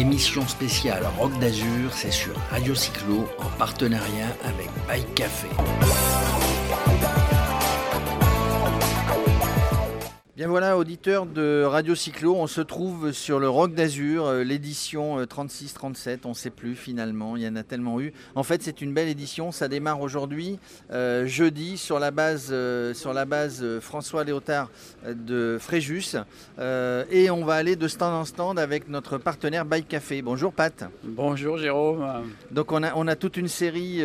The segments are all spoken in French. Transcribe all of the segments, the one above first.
Émission spéciale Rock d'Azur, c'est sur Radio Cyclo en partenariat avec Bike Café. Bien voilà, auditeurs de Radio Cyclo, on se trouve sur le Rock d'Azur, euh, l'édition 36-37, euh, on ne sait plus finalement, il y en a tellement eu. En fait, c'est une belle édition, ça démarre aujourd'hui, euh, jeudi, sur la base, sur la base François Léotard de Fréjus. et on va aller de stand en stand avec notre partenaire Bike Café. Bonjour Pat. Bonjour Jérôme. Donc on a, on a toute une série,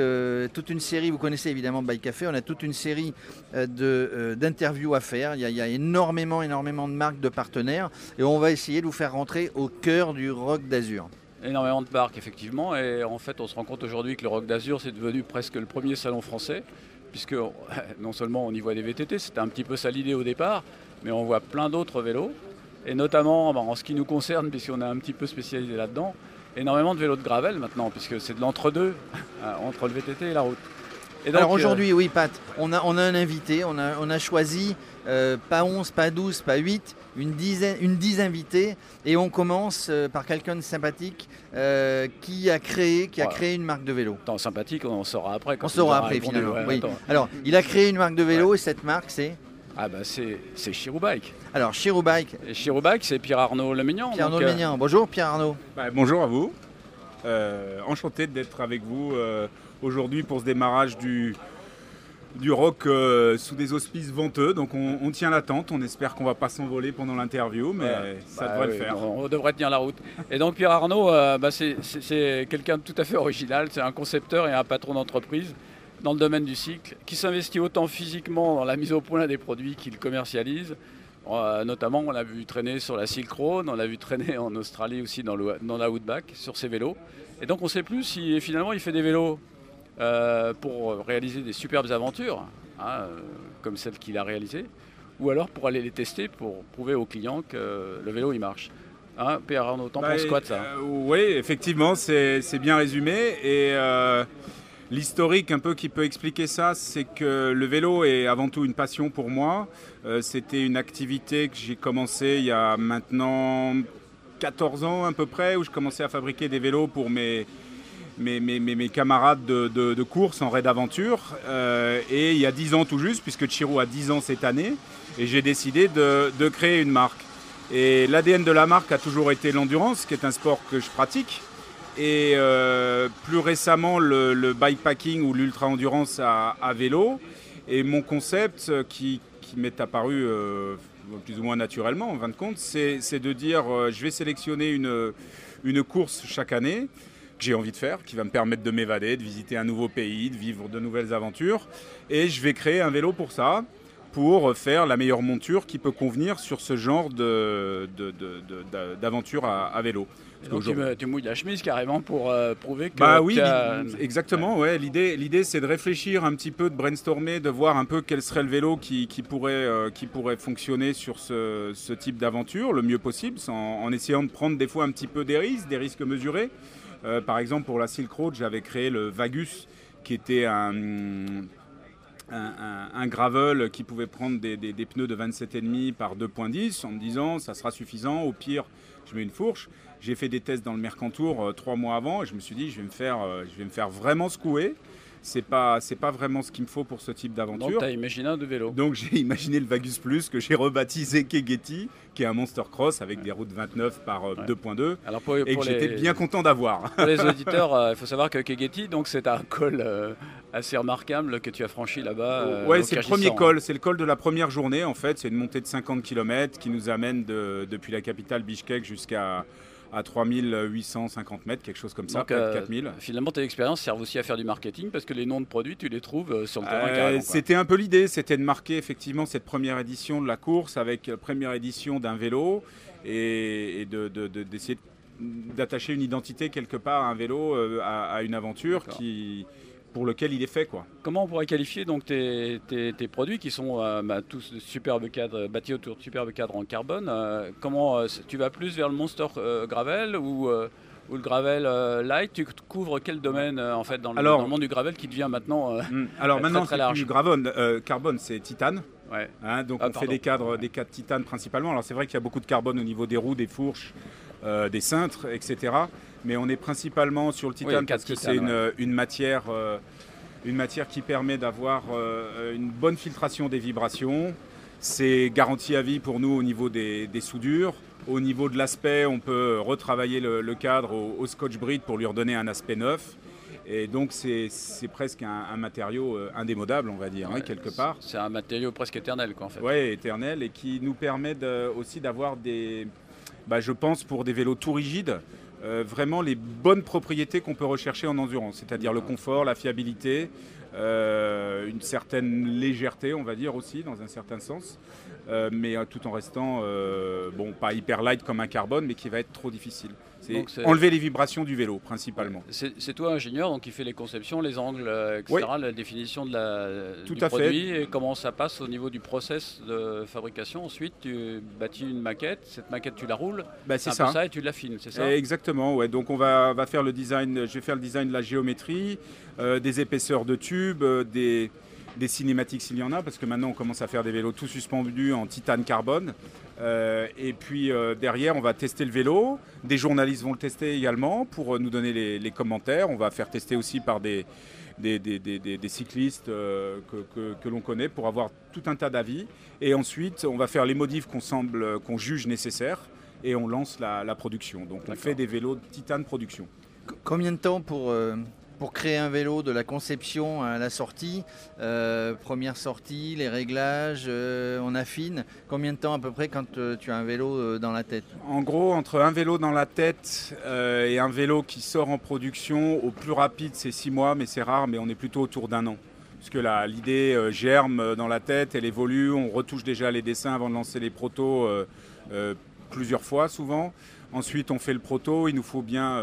toute une série, vous connaissez évidemment Bike Café, on a toute une série d'interviews à faire, il y, a, il y a énormément énormément, de marques, de partenaires, et on va essayer de vous faire rentrer au cœur du rock d'Azur. Énormément de marques, effectivement, et en fait, on se rend compte aujourd'hui que le rock d'Azur, c'est devenu presque le premier salon français, puisque non seulement on y voit des VTT, c'était un petit peu ça l'idée au départ, mais on voit plein d'autres vélos, et notamment en ce qui nous concerne, puisqu'on est un petit peu spécialisé là-dedans, énormément de vélos de gravel maintenant, puisque c'est de l'entre-deux, entre le VTT et la route. Alors aujourd'hui, euh, oui, Pat, on a, on a un invité, on a, on a choisi euh, pas 11, pas 12, pas 8, une dizaine, une dizaine invités. Et on commence euh, par quelqu'un de sympathique qui a créé, qui a créé une marque de vélo. Tant sympathique, on saura après. on saura après finalement. oui. Alors, il a créé une marque de vélo et cette marque, c'est ah bah c'est, c'est Chirou-Bike. Alors Chirou-Bike. Chirou-Bike, c'est Pierre-Arnaud Lemignan. Pierre-Arnaud Lemignan. Bonjour Pierre-Arnaud. Bah, bonjour à vous. enchanté d'être avec vous aujourd'hui pour ce démarrage du, du rock euh, sous des auspices venteux. Donc on, tient l'attente, on espère qu'on va pas s'envoler pendant l'interview, mais ça bah devrait le faire. On, devrait tenir la route. Et donc Pierre Arnaud, euh, bah, c'est quelqu'un de tout à fait original, c'est un concepteur et un patron d'entreprise dans le domaine du cycle, qui s'investit autant physiquement dans la mise au point des produits qu'il commercialise. Euh, notamment, on l'a vu traîner sur la Silk Road, on l'a vu traîner en Australie aussi dans, le, dans la Woodback sur ses vélos. Et donc on ne sait plus si finalement il fait des vélos euh, pour réaliser des superbes aventures, hein, euh, comme celle qu'il a réalisée, ou alors pour aller les tester pour prouver aux clients que le vélo il marche. Hein, Pierre Arnaud, t'en bah, penses quoi de ça? euh, Oui, effectivement, c'est bien résumé. Et l'historique un peu qui peut expliquer ça, c'est que le vélo est avant tout une passion pour moi. C'était une activité que j'ai commencé il y a maintenant 14 ans à peu près, où je commençais à fabriquer des vélos pour mes, mes, camarades de, course en raid aventure. Euh, et il y a 10 ans tout juste, puisque Chiro a 10 ans cette année, et j'ai décidé de, créer une marque. Et l'ADN de la marque a toujours été l'endurance, qui est un sport que je pratique. Et euh, plus récemment, le, bikepacking ou l'ultra-endurance à, vélo. Et mon concept, euh, qui, m'est apparu plus ou moins naturellement, en fin de compte, c'est de dire je vais sélectionner une course chaque année que j'ai envie de faire, qui va me permettre de m'évader, de visiter un nouveau pays, de vivre de nouvelles aventures. Et je vais créer un vélo pour ça, pour faire la meilleure monture qui peut convenir sur ce genre d'aventure à, vélo. Donc tu, mouilles la chemise carrément pour euh, prouver que. Bah oui, exactement. Ouais. L'idée, l'idée, c'est de réfléchir un petit peu, de brainstormer, de voir un peu quel serait le vélo qui, pourrait, euh, qui pourrait fonctionner sur ce, type d'aventure le mieux possible, en, essayant de prendre des fois un petit peu des risques, des risques mesurés. Euh, par exemple, pour la Silk Road, j'avais créé le Vagus, qui était un, un, gravel qui pouvait prendre des, pneus de 27,5 par 2,10 en me disant ça sera suffisant, au pire je mets une fourche. J'ai fait des tests dans le Mercantour euh, trois mois avant et je me suis dit je vais me faire, euh, je vais me faire vraiment secouer c'est pas c'est pas vraiment ce qu'il me faut pour ce type d'aventure. Donc tu as imaginé un de vélo. Donc j'ai imaginé le Vagus Plus que j'ai rebaptisé Kegeti, qui est un monster cross avec des routes 29 par 2.2 euh, Alors pour, et que j'étais bien content d'avoir. Pour les auditeurs, euh, il faut savoir que Kegeti donc c'est un col euh, assez remarquable que tu as franchi là-bas. ouais, c'est le premier col, c'est le col de la première journée en fait, c'est une montée de 50 km qui nous amène de, depuis la capitale Bishkek jusqu'à à 3850 mètres, quelque chose comme ça, peut-être 4000. Finalement, tes expériences servent aussi à faire du marketing parce que les noms de produits, tu les trouves euh, sur le terrain. Euh, c'était un peu l'idée, c'était de marquer effectivement cette première édition de la course avec la première édition d'un vélo et, d'essayer d'attacher une identité quelque part à un vélo, euh, à, une aventure qui pour lequel il est fait. Quoi. Comment on pourrait qualifier donc tes, produits qui sont euh, bah, tous superbes cadres, bâtis autour de superbes cadres en carbone euh, Comment euh, tu vas plus vers le Monster Gravel ou, ou le Gravel Light? Tu couvres quel domaine en fait dans le, monde du gravel qui devient maintenant hmm, Alors maintenant, très, large? Du carbone, c'est titane. Hein, donc ah, on fait des cadres, des cadres titane principalement. Alors c'est vrai qu'il y a beaucoup de carbone au niveau des roues, des fourches. Des cintres, etc. Mais on est principalement sur le titane parce que c'est une, matière, une matière qui permet d'avoir une bonne filtration des vibrations. C'est garanti à vie pour nous au niveau des, soudures. Au niveau de l'aspect, on peut retravailler le, cadre au, Scotch Brite pour lui redonner un aspect neuf. Et donc c'est presque un, matériau euh, indémodable, on va dire, hein, quelque part. C'est un matériau presque éternel, quoi, en fait. Oui, éternel, et qui nous permet aussi d'avoir des, bah, je pense, pour des vélos tout rigides, euh, vraiment les bonnes propriétés qu'on peut rechercher en endurance, c'est-à-dire le confort, la fiabilité, euh, une certaine légèreté, on va dire aussi, dans un certain sens, euh, mais tout en restant, bon, pas hyper light comme un carbone, mais qui va être trop difficile. C'est enlever les vibrations du vélo, principalement. C'est toi, ingénieur, donc qui fait les conceptions, les angles, etc., la définition de la, tout du produit, et comment ça passe au niveau du process de fabrication. Ensuite, tu bâtis une maquette, cette maquette, tu la roules, bah, c'est ça. ça. et tu l'affines, c'est ça? Exactement, ouais. Donc on va, va, faire le design, je vais faire le design de la géométrie, euh, des épaisseurs de tubes, euh, des des cinématiques s'il y en a, parce que maintenant on commence à faire des vélos tout suspendus en titane carbone. Euh, et puis euh, derrière, on va tester le vélo. Des journalistes vont le tester également pour euh, nous donner les, commentaires. On va faire tester aussi par des, des, cyclistes que, l'on connaît pour avoir tout un tas d'avis. Et ensuite, on va faire les modifs qu'on semble, qu'on juge nécessaires et on lance la, la production. Donc on fait des vélos de titane production. Combien de temps pour pour créer un vélo de la conception à la sortie, euh, première sortie, les réglages, euh, on affine. Combien de temps à peu près quand euh, tu as un vélo dans la tête? En gros, entre un vélo dans la tête et un vélo qui sort en production, au plus rapide c'est six mois, mais c'est rare, mais on est plutôt autour d'un an. Parce que l'idée germe dans la tête, elle évolue, on retouche déjà les dessins avant de lancer les protos plusieurs fois souvent. Ensuite, on fait le proto, il nous faut bien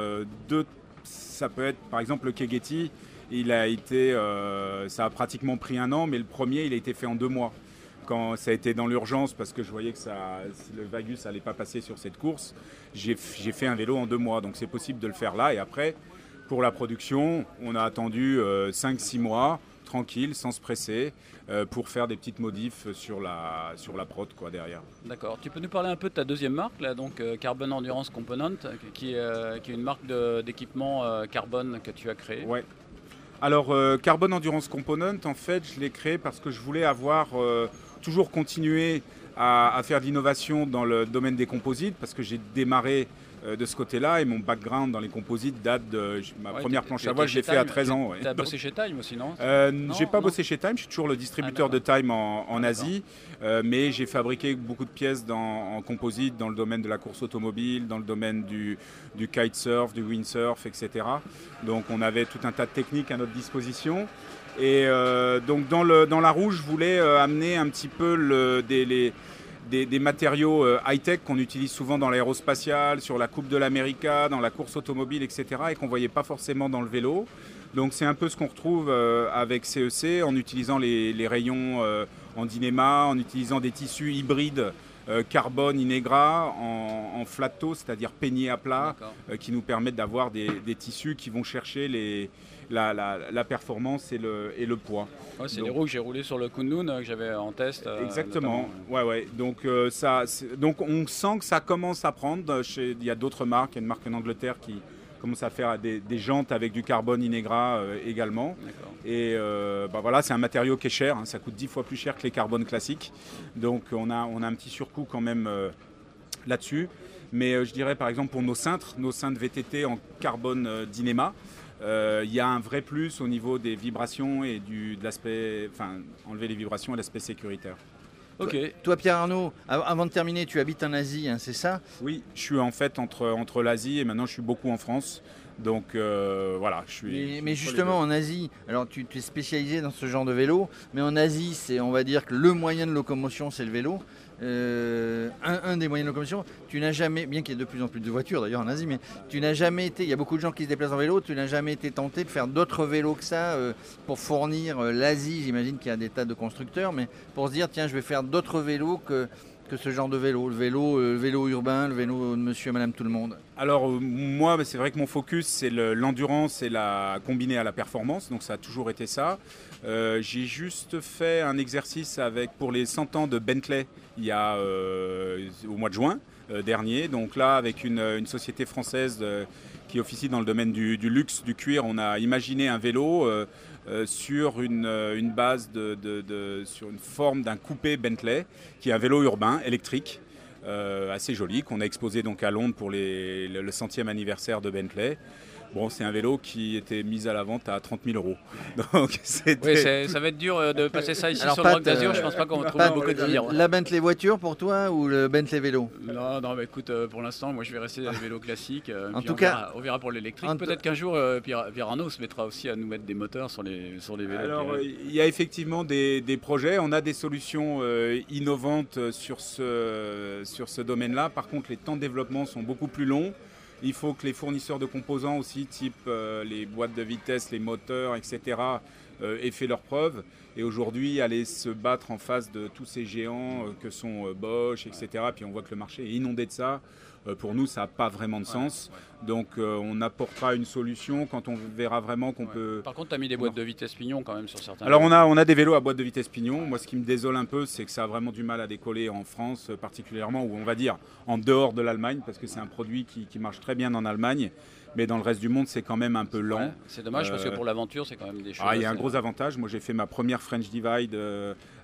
deux ça peut être par exemple le Kegeti. Il a été, euh, ça a pratiquement pris un an, mais le premier, il a été fait en deux mois. Quand ça a été dans l'urgence, parce que je voyais que ça, le Vagus n'allait pas passer sur cette course, j'ai fait un vélo en deux mois. Donc c'est possible de le faire là. Et après, pour la production, on a attendu 5-6 euh, mois tranquille, sans se presser, euh, pour faire des petites modifs sur la, sur la prod quoi, derrière. D'accord. Tu peux nous parler un peu de ta deuxième marque, là, donc euh, Carbon Endurance Component, qui, euh, qui est une marque d'équipement carbone que tu as créée Ouais. Alors, Carbon Endurance Component, en fait, je l'ai créé parce que je voulais avoir toujours continué à, à faire de l'innovation dans le domaine des composites, parce que j'ai démarré euh, de ce côté-là et mon background dans les composites date de ma première planche à voile, je l'ai fait à 13 ans. Tu as bossé chez Time aussi, non euh, J'ai pas bossé chez Time, je suis toujours le distributeur ah, de Time en, Asie, euh, mais j'ai fabriqué beaucoup de pièces dans, en composite dans le domaine de la course automobile, dans le domaine du, du kitesurf, du windsurf, etc. Donc on avait tout un tas de techniques à notre disposition. Et euh, donc dans, le, dans la roue, je voulais amener un petit peu le, des, les, des, matériaux euh, high-tech qu'on utilise souvent dans l'aérospatial, sur la Coupe de l'América, dans la course automobile, etc. et qu'on ne voyait pas forcément dans le vélo. Donc c'est un peu ce qu'on retrouve euh, avec CEC e en utilisant les, rayons euh, en dinéma, en utilisant des tissus hybrides carbone inégra en, en flatto, c'est-à-dire peigné à plat, qui nous permettent d'avoir des, tissus qui vont chercher les, la, performance et le, et le poids. c'est les roues que j'ai roulées sur le Kunlun euh, que j'avais en test. Euh, exactement. Ouais, ouais. Donc, euh, ça, donc on sent que ça commence à prendre. Chez, il y a d'autres marques. Il y a une marque en Angleterre qui commence à faire des, jantes avec du carbone inégra également. Et bah voilà, c'est un matériau qui est cher. Hein. ça coûte 10 fois plus cher que les carbones classiques. Donc on a, on a un petit surcoût quand même là-dessus. Mais je dirais par exemple pour nos cintres, nos cintres VTT en carbone d'Inema, euh, il y a un vrai plus au niveau des vibrations et du, de l'aspect, enfin, enlever les vibrations et l'aspect sécuritaire. Ok. Toi, Pierre Arnaud, avant de terminer, tu habites en Asie, hein, c'est ça? Oui, je suis en fait entre, entre l'Asie et maintenant je suis beaucoup en France. Donc euh, voilà, je suis. Mais, justement en Asie, alors tu, tu, es spécialisé dans ce genre de vélo, mais en Asie, c'est on va dire que le moyen de locomotion, c'est le vélo. Euh, un, des moyens de locomotion, tu n'as jamais, bien qu'il y ait de plus en plus de voitures d'ailleurs en Asie, mais tu n'as jamais été, il y a beaucoup de gens qui se déplacent en vélo, tu n'as jamais été tenté de faire d'autres vélos que ça euh, pour fournir euh, l'Asie, j'imagine qu'il y a des tas de constructeurs, mais pour se dire, tiens, je vais faire d'autres vélos que, ce genre de vélo, le vélo, le vélo urbain, le vélo de monsieur et madame tout le monde Alors moi, c'est vrai que mon focus, c'est l'endurance et la combinée à la performance, donc ça a toujours été ça. J'ai juste fait un exercice avec pour les 100 ans de Bentley il y a euh, au mois de juin dernier. Donc là, avec une, société française qui officie dans le domaine du, luxe, du cuir, on a imaginé un vélo sur une, base sur une forme d'un coupé Bentley, qui est un vélo urbain électrique. assez joli, qu'on a exposé donc à Londres pour le centième anniversaire de Bentley. Bon, c'est un vélo qui était mis à la vente à 30 000 euros. Donc, oui, ça va être dur euh, de passer ça ici sur le Rock d'Azur. Je pense pas qu'on va trouver beaucoup de clients. La Bentley voiture pour toi ou le Bentley vélo? Non, non, mais écoute, euh, pour l'instant, moi je vais rester dans les vélos classiques. Euh, en tout on cas, verra, on verra pour l'électrique. Peut-être qu'un jour, Pierre, Arnaud se mettra aussi à nous mettre des moteurs sur les, sur les vélos. Alors, il y a effectivement des, des, projets. On a des solutions innovantes sur ce, sur ce domaine-là. Par contre, les temps de développement sont beaucoup plus longs. Il faut que les fournisseurs de composants aussi, type euh, les boîtes de vitesse, les moteurs, etc., euh, aient fait leurs preuves. Et aujourd'hui, aller se battre en face de tous ces géants euh, que sont Bosch, etc., puis on voit que le marché est inondé de ça. Euh, pour nous, ça n'a pas vraiment de sens. Donc, euh, on apportera une solution quand on verra vraiment qu'on peut. Par contre, tu as mis des boîtes de vitesse pignon quand même sur certains. Alors, on a, on a des vélos à boîte de vitesse pignon. Moi, ce qui me désole un peu, c'est que ça a vraiment du mal à décoller en France, particulièrement, ou on va dire en dehors de l'Allemagne, parce que c'est un produit qui, marche très bien en Allemagne mais dans le reste du monde, c'est quand même un peu lent. c'est dommage parce que euh, pour l'aventure, c'est quand même des choses. Ah, il y a un gros avantage. Moi, j'ai fait ma première French Divide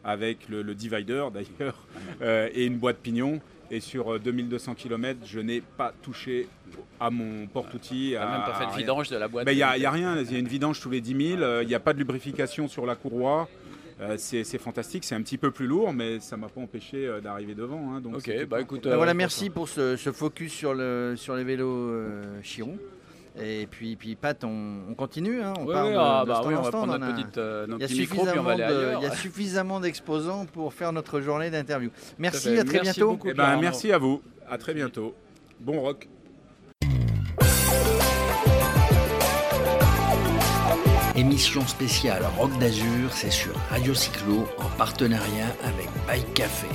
avec le, divider d'ailleurs et une boîte pignon. Et sur 2200 euh, km, je n'ai pas touché à mon porte-outil. Tu même pas fait de vidange de la boîte Il n'y a, rien, il y a une vidange tous les 10 000, euh, il n'y a pas de lubrification sur la courroie. Euh, c'est fantastique, c'est un petit peu plus lourd, mais ça ne m'a pas empêché d'arriver devant. Hein, donc ok, bah écoute. Ben voilà, merci pour ce, focus sur, le, sur les vélos Chiron. Et puis, puis Pat, on, continue. Hein, on oui, oui, ah, bah on va prendre notre, petite, euh, notre petit micro, puis on va aller ailleurs. Il y a suffisamment d'exposants pour faire notre journée d'interview. Merci, à très merci bientôt. Beaucoup, eh ben, merci à vous. À très bientôt. Bon rock. Émission spéciale Rock d'Azur, c'est sur Radio Cyclo en partenariat avec Bike Café.